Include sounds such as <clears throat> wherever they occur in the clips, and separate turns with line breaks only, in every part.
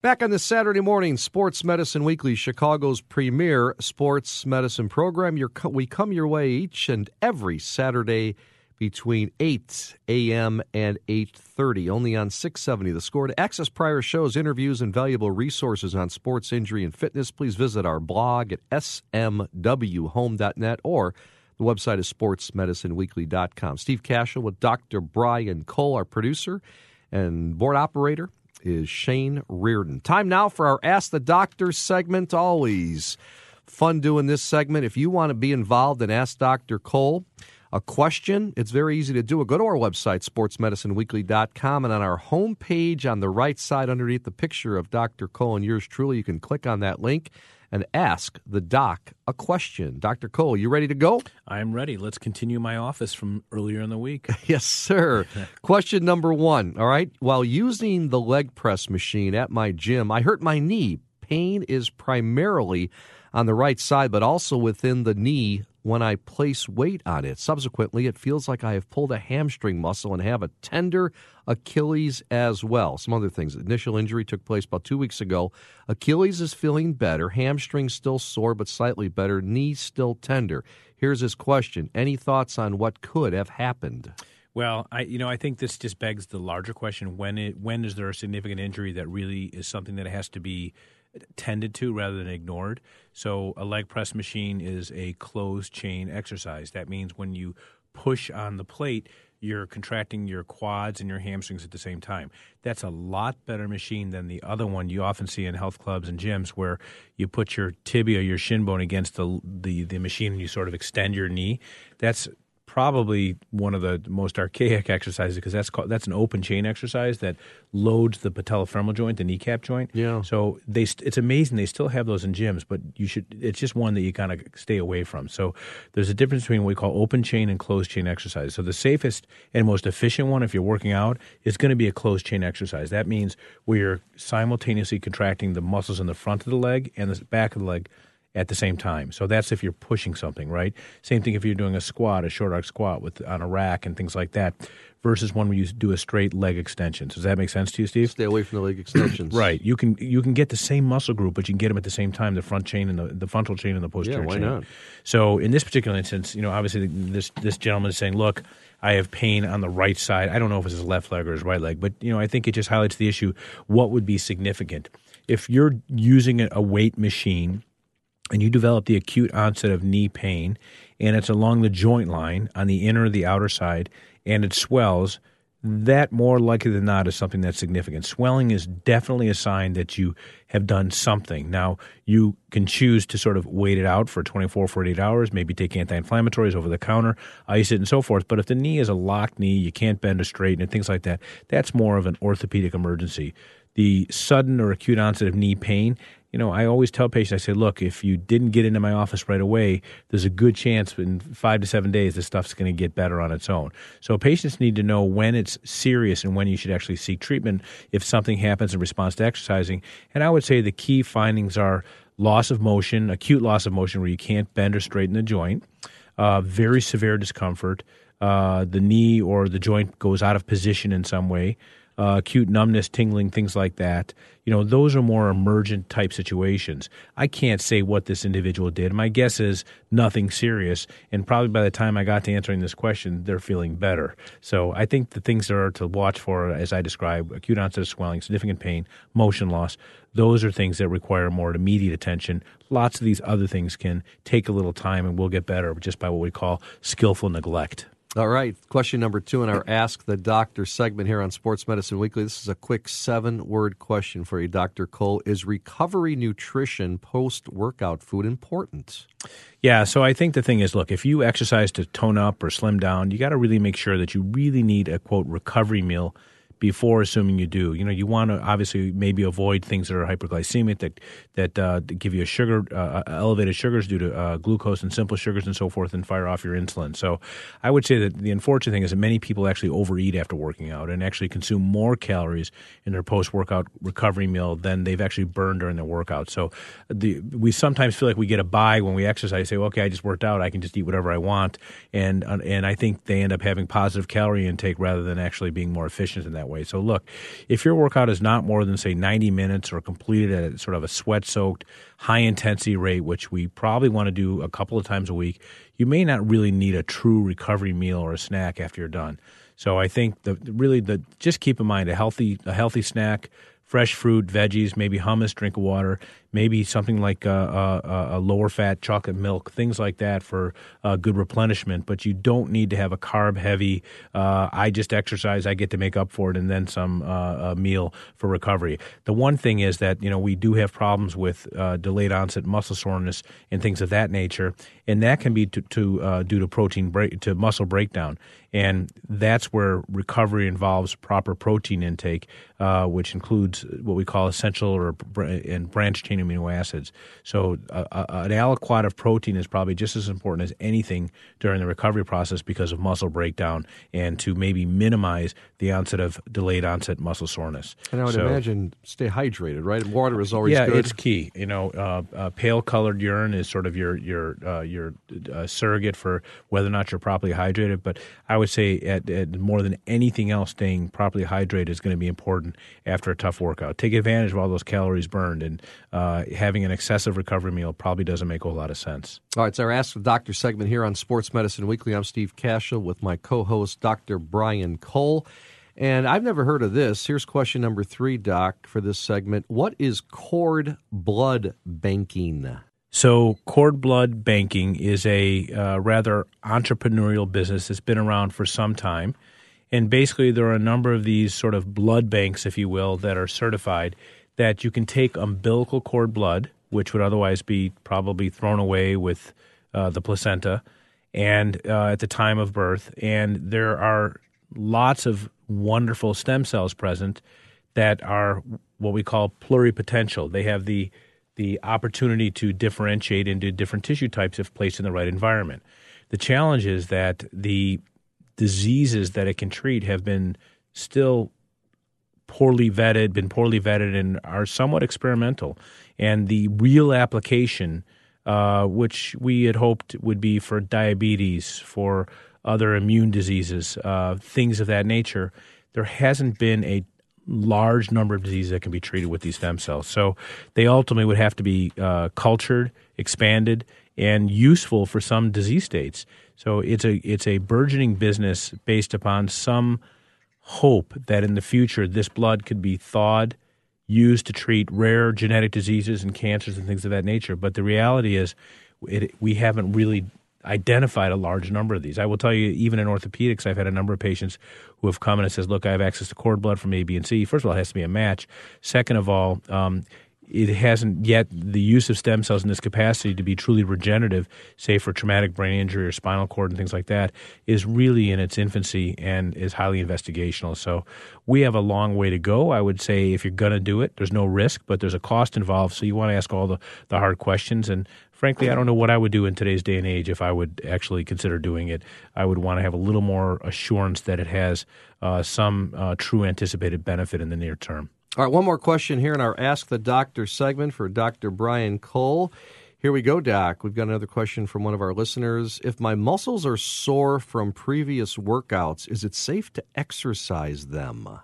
Back on this Saturday morning, Sports Medicine Weekly, Chicago's premier sports medicine program. We come your way each and every Saturday between 8 a.m. and 8.30, only on 670 The Score. To access prior shows, interviews, and valuable resources on sports injury and fitness, please visit our blog at smwhome.net or the website is sportsmedicineweekly.com. Steve Kashul with Dr. Brian Cole, our producer and board operator is Shane Reardon. Time now for our Ask the Doctor segment. Always fun doing this segment. If you want to be involved in Ask Dr. Cole, a question, it's very easy to do it. Go to our website, sportsmedicineweekly.com, and on our homepage on the right side underneath the picture of Dr. Cole and yours truly, you can click on that link and ask the doc a question. Dr. Cole, you ready to go?
I'm ready. Let's continue my office from earlier in the week. <laughs>
yes, sir. <laughs> question number one. All right. While using the leg press machine at my gym, I hurt my knee. Pain is primarily on the right side, but also within the knee when I place weight on it. Subsequently, it feels like I have pulled a hamstring muscle and have a tender Achilles as well. Some other things. Initial injury took place about two weeks ago. Achilles is feeling better. Hamstring still sore, but slightly better. Knee still tender. Here's his question Any thoughts on what could have happened?
Well, I you know I think this just begs the larger question: when it when is there a significant injury that really is something that has to be tended to rather than ignored. So a leg press machine is a closed chain exercise. That means when you push on the plate, you're contracting your quads and your hamstrings at the same time. That's a lot better machine than the other one you often see in health clubs and gyms where you put your tibia, your shin bone against the the, the machine and you sort of extend your knee. That's probably one of the most archaic exercises because that's called, that's an open chain exercise that loads the patellofemoral joint, the kneecap joint.
Yeah.
So they it's amazing they still have those in gyms, but you should it's just one that you kind of stay away from. So there's a difference between what we call open chain and closed chain exercise. So the safest and most efficient one if you're working out is going to be a closed chain exercise. That means where you're simultaneously contracting the muscles in the front of the leg and the back of the leg at the same time. So that's if you're pushing something, right? Same thing if you're doing a squat, a short arc squat with on a rack and things like that, versus one where you do a straight leg extension. Does that make sense to you, Steve?
Stay away from the leg <clears throat> extensions.
right. You can you can get the same muscle group, but you can get them at the same time: the front chain and the, the frontal chain and the posterior
yeah, why
chain.
Not?
So in this particular instance, you know, obviously this this gentleman is saying, look. I have pain on the right side. I don't know if it's his left leg or his right leg, but you know, I think it just highlights the issue. What would be significant if you're using a weight machine and you develop the acute onset of knee pain, and it's along the joint line on the inner or the outer side, and it swells, that more likely than not is something that's significant. Swelling is definitely a sign that you have done something. Now, you can choose to sort of wait it out for 24, 48 hours, maybe take anti inflammatories over the counter, ice it, and so forth. But if the knee is a locked knee, you can't bend or straighten, and things like that, that's more of an orthopedic emergency. The sudden or acute onset of knee pain, you know, I always tell patients, I say, look, if you didn't get into my office right away, there's a good chance in five to seven days this stuff's going to get better on its own. So patients need to know when it's serious and when you should actually seek treatment if something happens in response to exercising. And I would say the key findings are loss of motion, acute loss of motion where you can't bend or straighten the joint, uh, very severe discomfort, uh, the knee or the joint goes out of position in some way uh, acute numbness, tingling, things like that. You know, those are more emergent type situations. I can't say what this individual did. My guess is nothing serious. And probably by the time I got to answering this question, they're feeling better. So I think the things that are to watch for, as I described, acute onset of swelling, significant pain, motion loss, those are things that require more immediate attention. Lots of these other things can take a little time and will get better just by what we call skillful neglect.
All right. Question number two in our Ask the Doctor segment here on Sports Medicine Weekly. This is a quick seven word question for you, Dr. Cole. Is recovery nutrition post workout food important?
Yeah, so I think the thing is look, if you exercise to tone up or slim down, you got to really make sure that you really need a quote recovery meal before assuming you do. You know, you want to obviously maybe avoid things that are hyperglycemic that that, uh, give you a sugar uh, uh, elevated sugars due to uh, glucose and simple sugars and so forth, and fire off your insulin. So, I would say that the unfortunate thing is that many people actually overeat after working out and actually consume more calories in their post workout recovery meal than they've actually burned during their workout. So, the, we sometimes feel like we get a buy when we exercise. Say, okay, I just worked out, I can just eat whatever I want, and and I think they end up having positive calorie intake rather than actually being more efficient in that way. So look, if your workout is not more than say 90 minutes or completed at sort of a sweat soaked high intensity rate, which we probably want to do a couple of times a week, you may not really need a true recovery meal or a snack after you're done. So I think the really the just keep in mind a healthy a healthy snack fresh fruit, veggies, maybe hummus, drink of water, maybe something like a, a, a lower fat chocolate milk, things like that for uh, good replenishment. But you don't need to have a carb heavy, uh, I just exercise, I get to make up for it, and then some uh, meal for recovery. The one thing is that, you know, we do have problems with uh, delayed onset muscle soreness and things of that nature, and that can be to, to uh, due to protein break, to muscle breakdown. And that's where recovery involves proper protein intake, uh, which includes what we call essential or and branched chain amino acids. So, uh, uh, an aliquot of protein is probably just as important as anything during the recovery process because of muscle breakdown and to maybe minimize the onset of delayed onset muscle soreness.
And I would
so,
imagine stay hydrated, right? Water is always
yeah,
good.
it's key. You know, uh, uh, pale colored urine is sort of your your uh, your surrogate for whether or not you're properly hydrated. But I would say at, at more than anything else, staying properly hydrated is going to be important after a tough workout. Take advantage of all those calories burned, and uh, having an excessive recovery meal probably doesn't make a whole lot of sense.
All right, it's our Ask the Doctor segment here on Sports Medicine Weekly. I'm Steve Kashul with my co-host Dr. Brian Cole. And I've never heard of this. Here's question number three, Doc, for this segment. What is cord blood banking?
So, cord blood banking is a uh, rather entrepreneurial business that's been around for some time. And basically, there are a number of these sort of blood banks, if you will, that are certified that you can take umbilical cord blood, which would otherwise be probably thrown away with uh, the placenta, and uh, at the time of birth, and there are lots of wonderful stem cells present that are what we call pluripotential. They have the the opportunity to differentiate into different tissue types if placed in the right environment. The challenge is that the diseases that it can treat have been still poorly vetted, been poorly vetted, and are somewhat experimental. And the real application, uh, which we had hoped would be for diabetes, for other immune diseases, uh, things of that nature, there hasn't been a large number of diseases that can be treated with these stem cells. So they ultimately would have to be uh, cultured, expanded, and useful for some disease states. So it's a it's a burgeoning business based upon some hope that in the future this blood could be thawed, used to treat rare genetic diseases and cancers and things of that nature. But the reality is, it, we haven't really identified a large number of these. I will tell you, even in orthopedics, I've had a number of patients who have come and says, "Look, I have access to cord blood from A, B, and C." First of all, it has to be a match. Second of all, um, it hasn't yet the use of stem cells in this capacity to be truly regenerative, say for traumatic brain injury or spinal cord and things like that, is really in its infancy and is highly investigational. So we have a long way to go. I would say if you're going to do it, there's no risk, but there's a cost involved. So you want to ask all the, the hard questions. And frankly, I don't know what I would do in today's day and age if I would actually consider doing it. I would want to have a little more assurance that it has uh, some uh, true anticipated benefit in the near term.
All right, one more question here in our Ask the Doctor segment for Dr. Brian Cole. Here we go, Doc. We've got another question from one of our listeners. If my muscles are sore from previous workouts, is it safe to exercise them?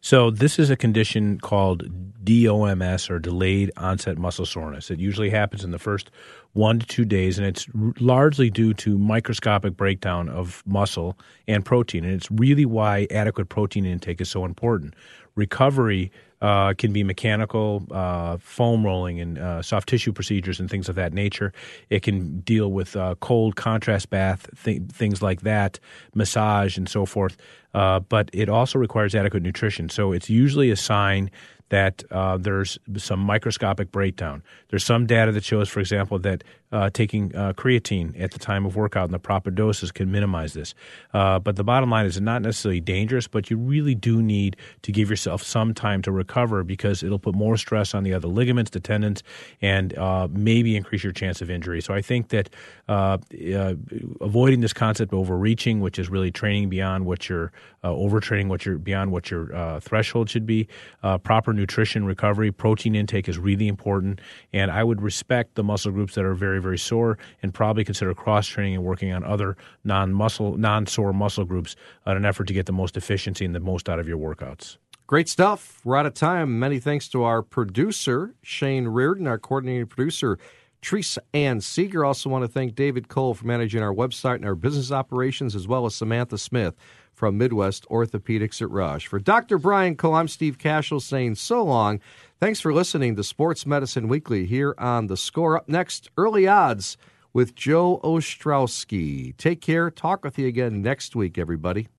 So, this is a condition called DOMS or delayed onset muscle soreness. It usually happens in the first one to two days, and it's largely due to microscopic breakdown of muscle and protein. And it's really why adequate protein intake is so important. Recovery uh, can be mechanical, uh, foam rolling, and uh, soft tissue procedures and things of that nature. It can deal with uh, cold contrast bath, th- things like that, massage, and so forth. Uh, but it also requires adequate nutrition. So it's usually a sign that uh, there's some microscopic breakdown. There's some data that shows, for example, that uh, taking uh, creatine at the time of workout in the proper doses can minimize this. Uh, but the bottom line is it's not necessarily dangerous, but you really do need to give yourself some time to recover because it'll put more stress on the other ligaments, the tendons, and uh, maybe increase your chance of injury. So I think that uh, avoiding this concept of overreaching, which is really training beyond what your overtraining, what your beyond what your threshold should be, proper nutrition recovery. Protein intake is really important, and I would respect the muscle groups that are very very sore, and probably consider cross training and working on other non muscle non sore muscle groups in an effort to get the most efficiency and the most out of your workouts.
Great stuff. We're out of time. Many thanks to our producer, Shane Reardon, our coordinating producer, Teresa Ann Seeger. Also want to thank David Cole for managing our website and our business operations, as well as Samantha Smith from Midwest Orthopedics at Rush. For Dr. Brian Cole, I'm Steve Kashul saying so long. Thanks for listening to Sports Medicine Weekly here on The Score. Up next, early odds with Joe Ostrowski. Take care. Talk with you again next week, everybody.